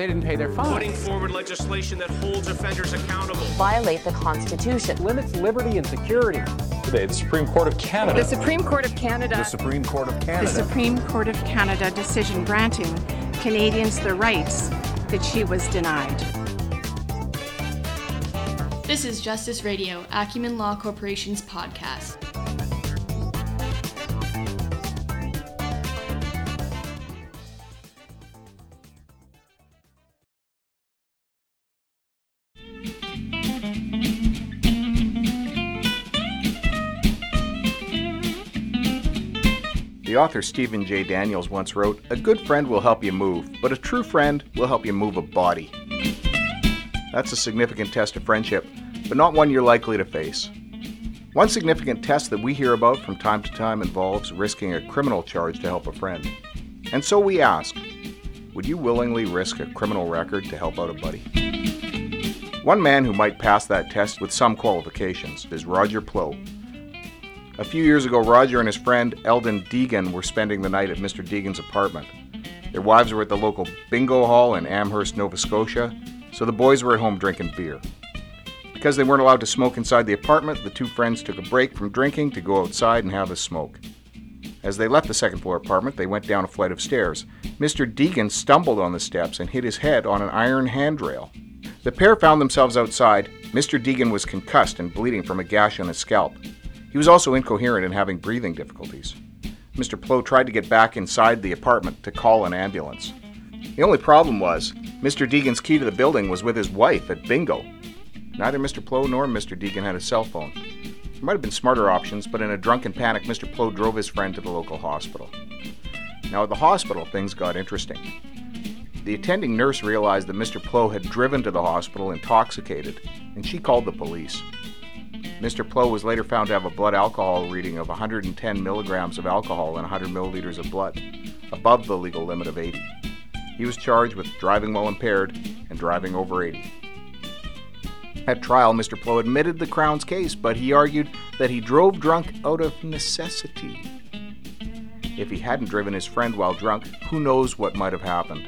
they didn't pay their fines. Putting forward legislation that holds offenders accountable. Violate the Constitution. Limits liberty and security. Today, the Supreme Court of Canada. The Supreme Court of Canada. The Supreme Court of Canada. The Supreme Court of Canada decision granting Canadians the rights that she was denied. This is Justice Radio, Acumen Law Corporation's podcast. The author Stephen J. Daniels once wrote A good friend will help you move, but a true friend will help you move a body. That's a significant test of friendship, but not one you're likely to face. One significant test that we hear about from time to time involves risking a criminal charge to help a friend. And so we ask Would you willingly risk a criminal record to help out a buddy? One man who might pass that test with some qualifications is Roger Ploe, a few years ago, Roger and his friend Eldon Deegan were spending the night at Mr. Deegan's apartment. Their wives were at the local bingo hall in Amherst, Nova Scotia, so the boys were at home drinking beer. Because they weren't allowed to smoke inside the apartment, the two friends took a break from drinking to go outside and have a smoke. As they left the second floor apartment, they went down a flight of stairs. Mr. Deegan stumbled on the steps and hit his head on an iron handrail. The pair found themselves outside. Mr. Deegan was concussed and bleeding from a gash on his scalp. He was also incoherent and having breathing difficulties. Mr. Ploe tried to get back inside the apartment to call an ambulance. The only problem was, Mr. Deegan's key to the building was with his wife at bingo. Neither Mr. Ploe nor Mr. Deegan had a cell phone. There might have been smarter options, but in a drunken panic, Mr. Ploe drove his friend to the local hospital. Now, at the hospital, things got interesting. The attending nurse realized that Mr. Ploe had driven to the hospital intoxicated, and she called the police. Mr. Ploe was later found to have a blood alcohol reading of 110 milligrams of alcohol in 100 milliliters of blood, above the legal limit of 80. He was charged with driving while impaired and driving over 80. At trial, Mr. Ploe admitted the Crown's case, but he argued that he drove drunk out of necessity. If he hadn't driven his friend while drunk, who knows what might have happened.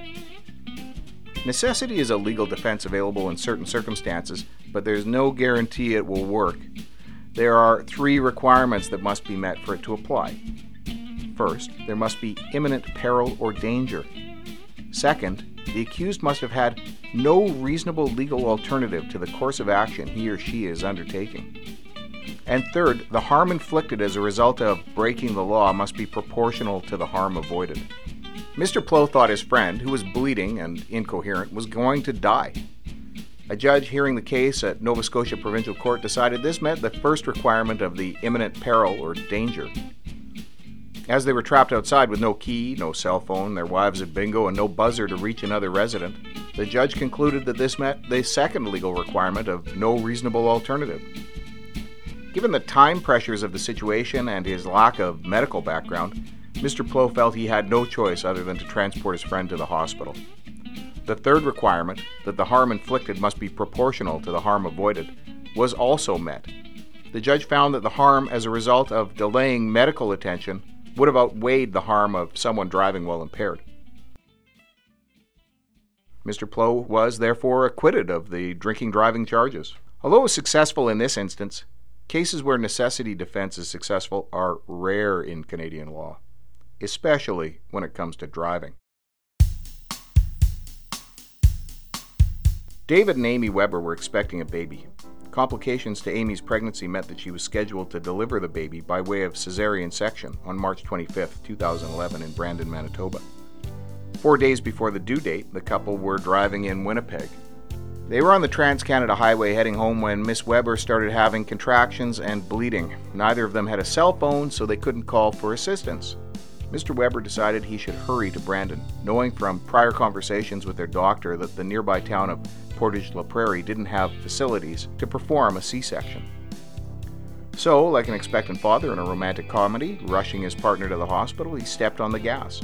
Necessity is a legal defense available in certain circumstances, but there's no guarantee it will work. There are three requirements that must be met for it to apply. First, there must be imminent peril or danger. Second, the accused must have had no reasonable legal alternative to the course of action he or she is undertaking. And third, the harm inflicted as a result of breaking the law must be proportional to the harm avoided. Mr. Ploe thought his friend, who was bleeding and incoherent, was going to die. A judge hearing the case at Nova Scotia Provincial Court decided this met the first requirement of the imminent peril or danger. As they were trapped outside with no key, no cell phone, their wives at bingo, and no buzzer to reach another resident, the judge concluded that this met the second legal requirement of no reasonable alternative. Given the time pressures of the situation and his lack of medical background, Mr. Ploe felt he had no choice other than to transport his friend to the hospital. The third requirement, that the harm inflicted must be proportional to the harm avoided, was also met. The judge found that the harm as a result of delaying medical attention would have outweighed the harm of someone driving while impaired. Mr. Ploe was therefore acquitted of the drinking driving charges. Although successful in this instance, cases where necessity defense is successful are rare in Canadian law especially when it comes to driving. David and Amy Weber were expecting a baby. Complications to Amy's pregnancy meant that she was scheduled to deliver the baby by way of cesarean section on March 25, 2011, in Brandon, Manitoba. Four days before the due date, the couple were driving in Winnipeg. They were on the Trans Canada Highway heading home when Miss Weber started having contractions and bleeding. Neither of them had a cell phone, so they couldn't call for assistance. Mr. Weber decided he should hurry to Brandon, knowing from prior conversations with their doctor that the nearby town of Portage la Prairie didn't have facilities to perform a C section. So, like an expectant father in a romantic comedy, rushing his partner to the hospital, he stepped on the gas.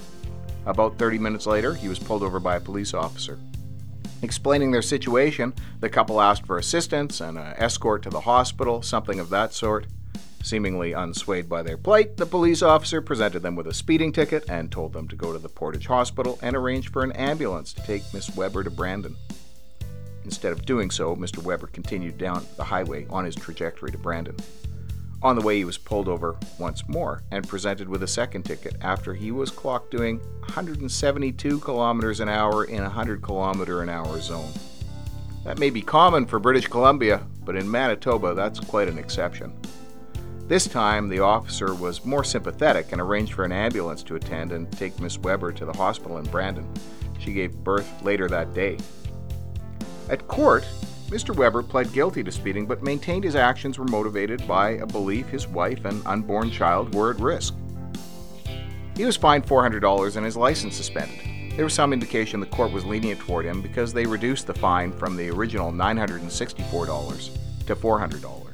About 30 minutes later, he was pulled over by a police officer. Explaining their situation, the couple asked for assistance and an escort to the hospital, something of that sort. Seemingly unswayed by their plight, the police officer presented them with a speeding ticket and told them to go to the Portage Hospital and arrange for an ambulance to take Miss Weber to Brandon. Instead of doing so, Mr. Weber continued down the highway on his trajectory to Brandon. On the way, he was pulled over once more and presented with a second ticket after he was clocked doing 172 kilometers an hour in a 100 kilometer an hour zone. That may be common for British Columbia, but in Manitoba, that's quite an exception. This time, the officer was more sympathetic and arranged for an ambulance to attend and take Miss Weber to the hospital in Brandon. She gave birth later that day. At court, Mr. Weber pled guilty to speeding but maintained his actions were motivated by a belief his wife and unborn child were at risk. He was fined $400 and his license suspended. There was some indication the court was lenient toward him because they reduced the fine from the original $964 to $400.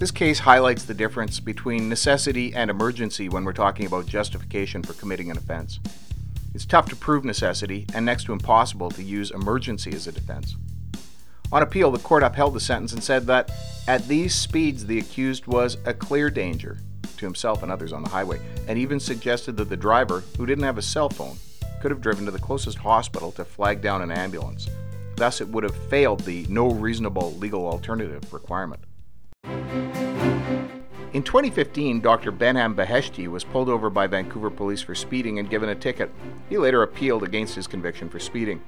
This case highlights the difference between necessity and emergency when we're talking about justification for committing an offense. It's tough to prove necessity and next to impossible to use emergency as a defense. On appeal, the court upheld the sentence and said that at these speeds the accused was a clear danger to himself and others on the highway, and even suggested that the driver, who didn't have a cell phone, could have driven to the closest hospital to flag down an ambulance. Thus, it would have failed the no reasonable legal alternative requirement. In 2015, Dr. Behnam Beheshti was pulled over by Vancouver police for speeding and given a ticket. He later appealed against his conviction for speeding.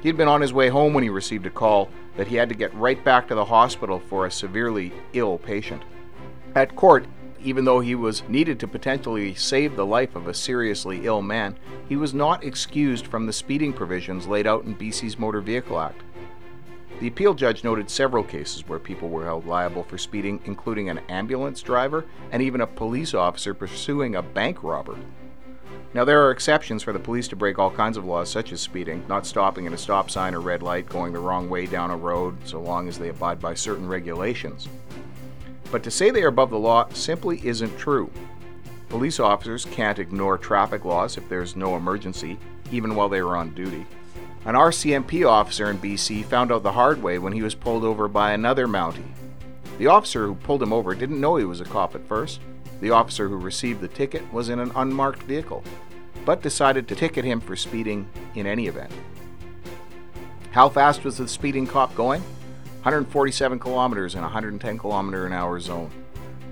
He had been on his way home when he received a call that he had to get right back to the hospital for a severely ill patient. At court, even though he was needed to potentially save the life of a seriously ill man, he was not excused from the speeding provisions laid out in BC's Motor Vehicle Act. The appeal judge noted several cases where people were held liable for speeding, including an ambulance driver and even a police officer pursuing a bank robber. Now, there are exceptions for the police to break all kinds of laws, such as speeding, not stopping at a stop sign or red light, going the wrong way down a road, so long as they abide by certain regulations. But to say they are above the law simply isn't true. Police officers can't ignore traffic laws if there's no emergency, even while they are on duty. An RCMP officer in BC found out the hard way when he was pulled over by another Mountie. The officer who pulled him over didn't know he was a cop at first. The officer who received the ticket was in an unmarked vehicle, but decided to ticket him for speeding in any event. How fast was the speeding cop going? 147 kilometers in a 110 kilometer an hour zone.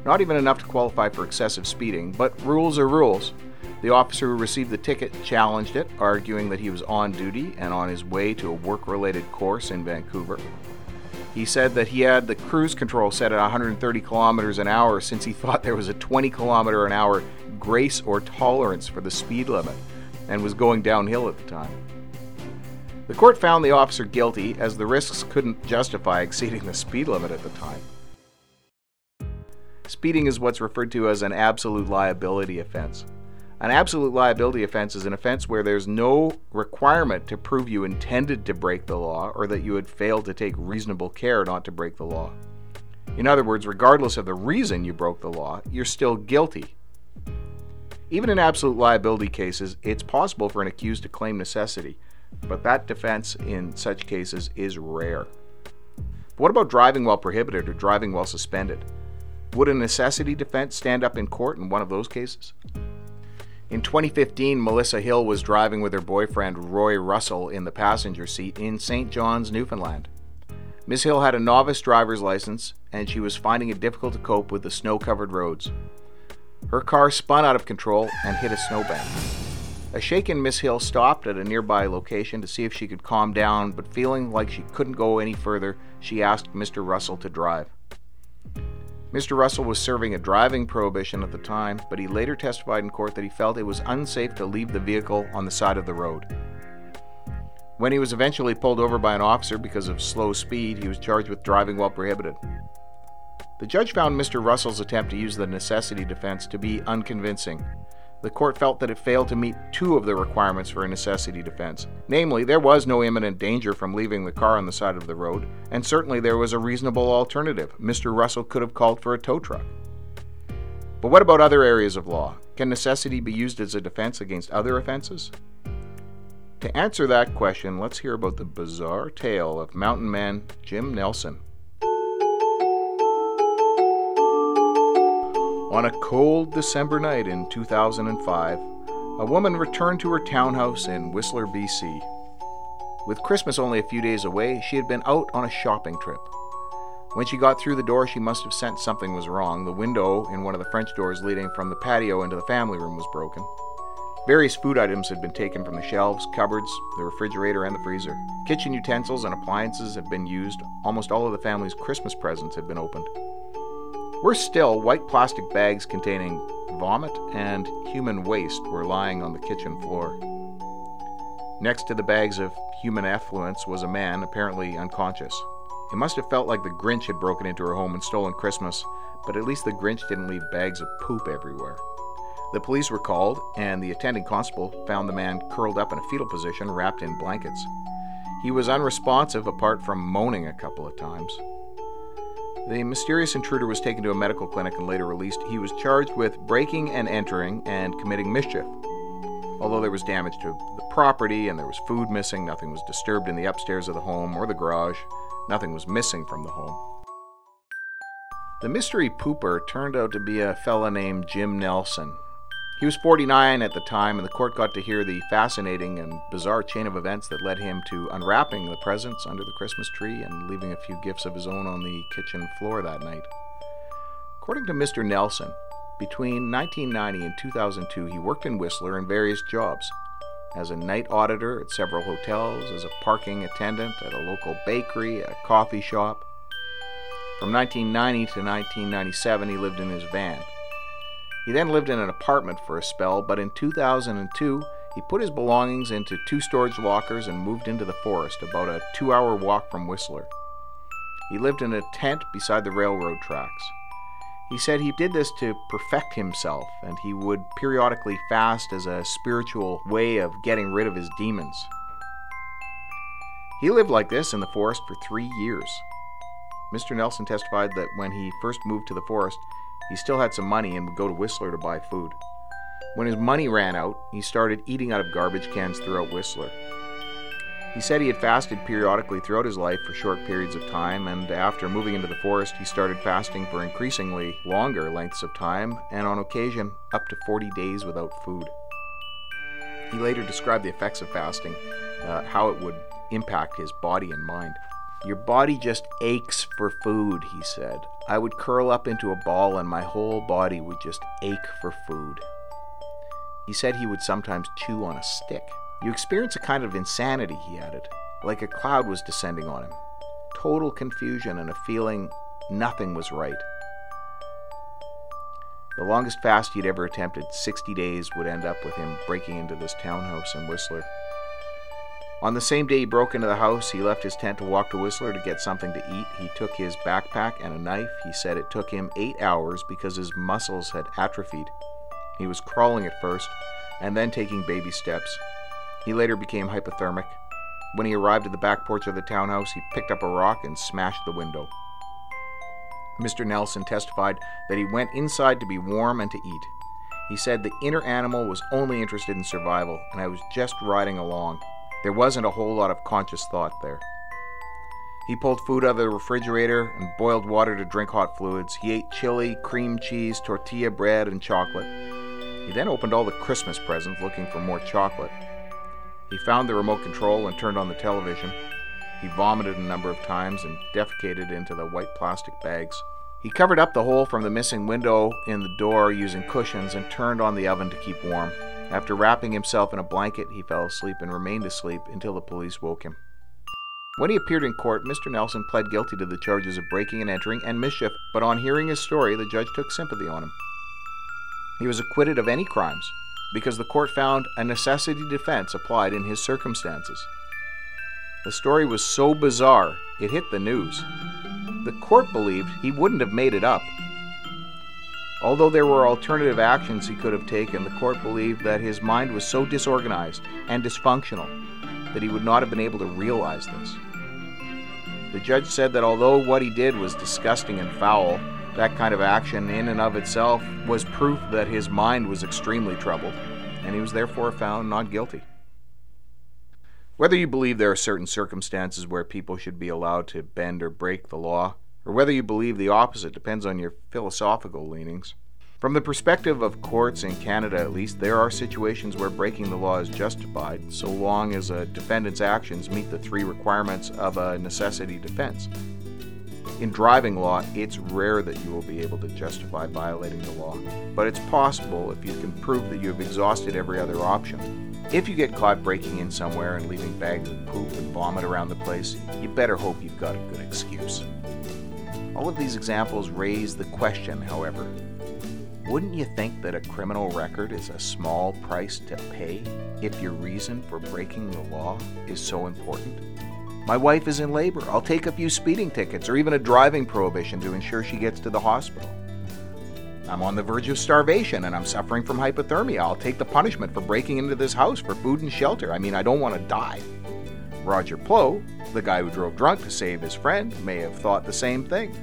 Not even enough to qualify for excessive speeding, but rules are rules. The officer who received the ticket challenged it, arguing that he was on duty and on his way to a work related course in Vancouver. He said that he had the cruise control set at 130 kilometers an hour since he thought there was a 20 kilometer an hour grace or tolerance for the speed limit and was going downhill at the time. The court found the officer guilty as the risks couldn't justify exceeding the speed limit at the time. Speeding is what's referred to as an absolute liability offense. An absolute liability offense is an offense where there's no requirement to prove you intended to break the law or that you had failed to take reasonable care not to break the law. In other words, regardless of the reason you broke the law, you're still guilty. Even in absolute liability cases, it's possible for an accused to claim necessity, but that defense in such cases is rare. But what about driving while prohibited or driving while suspended? Would a necessity defense stand up in court in one of those cases? In 2015, Melissa Hill was driving with her boyfriend Roy Russell in the passenger seat in St. John's, Newfoundland. Ms. Hill had a novice driver's license and she was finding it difficult to cope with the snow covered roads. Her car spun out of control and hit a snowbank. A shaken Miss Hill stopped at a nearby location to see if she could calm down, but feeling like she couldn't go any further, she asked Mr. Russell to drive. Mr. Russell was serving a driving prohibition at the time, but he later testified in court that he felt it was unsafe to leave the vehicle on the side of the road. When he was eventually pulled over by an officer because of slow speed, he was charged with driving while prohibited. The judge found Mr. Russell's attempt to use the necessity defense to be unconvincing the court felt that it failed to meet two of the requirements for a necessity defense. Namely, there was no imminent danger from leaving the car on the side of the road, and certainly there was a reasonable alternative. Mr. Russell could have called for a tow truck. But what about other areas of law? Can necessity be used as a defense against other offenses? To answer that question, let's hear about the bizarre tale of mountain man Jim Nelson. On a cold December night in 2005, a woman returned to her townhouse in Whistler, BC. With Christmas only a few days away, she had been out on a shopping trip. When she got through the door, she must have sensed something was wrong. The window in one of the French doors leading from the patio into the family room was broken. Various food items had been taken from the shelves, cupboards, the refrigerator, and the freezer. Kitchen utensils and appliances had been used. Almost all of the family's Christmas presents had been opened. Worse still, white plastic bags containing vomit and human waste were lying on the kitchen floor. Next to the bags of human effluence was a man, apparently unconscious. It must have felt like the Grinch had broken into her home and stolen Christmas, but at least the Grinch didn't leave bags of poop everywhere. The police were called, and the attending constable found the man curled up in a fetal position, wrapped in blankets. He was unresponsive apart from moaning a couple of times. The mysterious intruder was taken to a medical clinic and later released. He was charged with breaking and entering and committing mischief. Although there was damage to the property and there was food missing, nothing was disturbed in the upstairs of the home or the garage. Nothing was missing from the home. The mystery pooper turned out to be a fella named Jim Nelson. He was 49 at the time, and the court got to hear the fascinating and bizarre chain of events that led him to unwrapping the presents under the Christmas tree and leaving a few gifts of his own on the kitchen floor that night. According to Mr. Nelson, between 1990 and 2002, he worked in Whistler in various jobs as a night auditor at several hotels, as a parking attendant at a local bakery, a coffee shop. From 1990 to 1997, he lived in his van. He then lived in an apartment for a spell, but in 2002, he put his belongings into two storage lockers and moved into the forest, about a two hour walk from Whistler. He lived in a tent beside the railroad tracks. He said he did this to perfect himself, and he would periodically fast as a spiritual way of getting rid of his demons. He lived like this in the forest for three years. Mr. Nelson testified that when he first moved to the forest, he still had some money and would go to Whistler to buy food. When his money ran out, he started eating out of garbage cans throughout Whistler. He said he had fasted periodically throughout his life for short periods of time, and after moving into the forest, he started fasting for increasingly longer lengths of time, and on occasion, up to 40 days without food. He later described the effects of fasting, uh, how it would impact his body and mind. Your body just aches for food, he said. I would curl up into a ball and my whole body would just ache for food. He said he would sometimes chew on a stick. You experience a kind of insanity, he added, like a cloud was descending on him. Total confusion and a feeling nothing was right. The longest fast he'd ever attempted, 60 days, would end up with him breaking into this townhouse in Whistler. On the same day he broke into the house, he left his tent to walk to Whistler to get something to eat. He took his backpack and a knife. He said it took him eight hours because his muscles had atrophied. He was crawling at first, and then taking baby steps. He later became hypothermic. When he arrived at the back porch of the townhouse, he picked up a rock and smashed the window. Mr. Nelson testified that he went inside to be warm and to eat. He said the inner animal was only interested in survival, and I was just riding along. There wasn't a whole lot of conscious thought there. He pulled food out of the refrigerator and boiled water to drink hot fluids. He ate chili, cream cheese, tortilla bread, and chocolate. He then opened all the Christmas presents looking for more chocolate. He found the remote control and turned on the television. He vomited a number of times and defecated into the white plastic bags. He covered up the hole from the missing window in the door using cushions and turned on the oven to keep warm. After wrapping himself in a blanket, he fell asleep and remained asleep until the police woke him. When he appeared in court, Mr. Nelson pled guilty to the charges of breaking and entering and mischief, but on hearing his story, the judge took sympathy on him. He was acquitted of any crimes because the court found a necessity defense applied in his circumstances. The story was so bizarre, it hit the news. The court believed he wouldn't have made it up. Although there were alternative actions he could have taken, the court believed that his mind was so disorganized and dysfunctional that he would not have been able to realize this. The judge said that although what he did was disgusting and foul, that kind of action in and of itself was proof that his mind was extremely troubled, and he was therefore found not guilty. Whether you believe there are certain circumstances where people should be allowed to bend or break the law, or whether you believe the opposite depends on your philosophical leanings. From the perspective of courts in Canada, at least, there are situations where breaking the law is justified so long as a defendant's actions meet the three requirements of a necessity defense. In driving law, it's rare that you will be able to justify violating the law, but it's possible if you can prove that you have exhausted every other option. If you get caught breaking in somewhere and leaving bags of poop and vomit around the place, you better hope you've got a good excuse. All of these examples raise the question, however wouldn't you think that a criminal record is a small price to pay if your reason for breaking the law is so important? My wife is in labor. I'll take a few speeding tickets or even a driving prohibition to ensure she gets to the hospital. I'm on the verge of starvation and I'm suffering from hypothermia. I'll take the punishment for breaking into this house for food and shelter. I mean, I don't want to die. Roger Plow, the guy who drove drunk to save his friend, may have thought the same thing.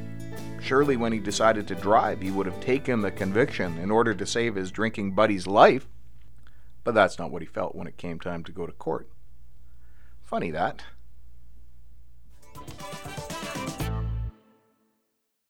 Surely, when he decided to drive, he would have taken the conviction in order to save his drinking buddy's life. But that's not what he felt when it came time to go to court. Funny that.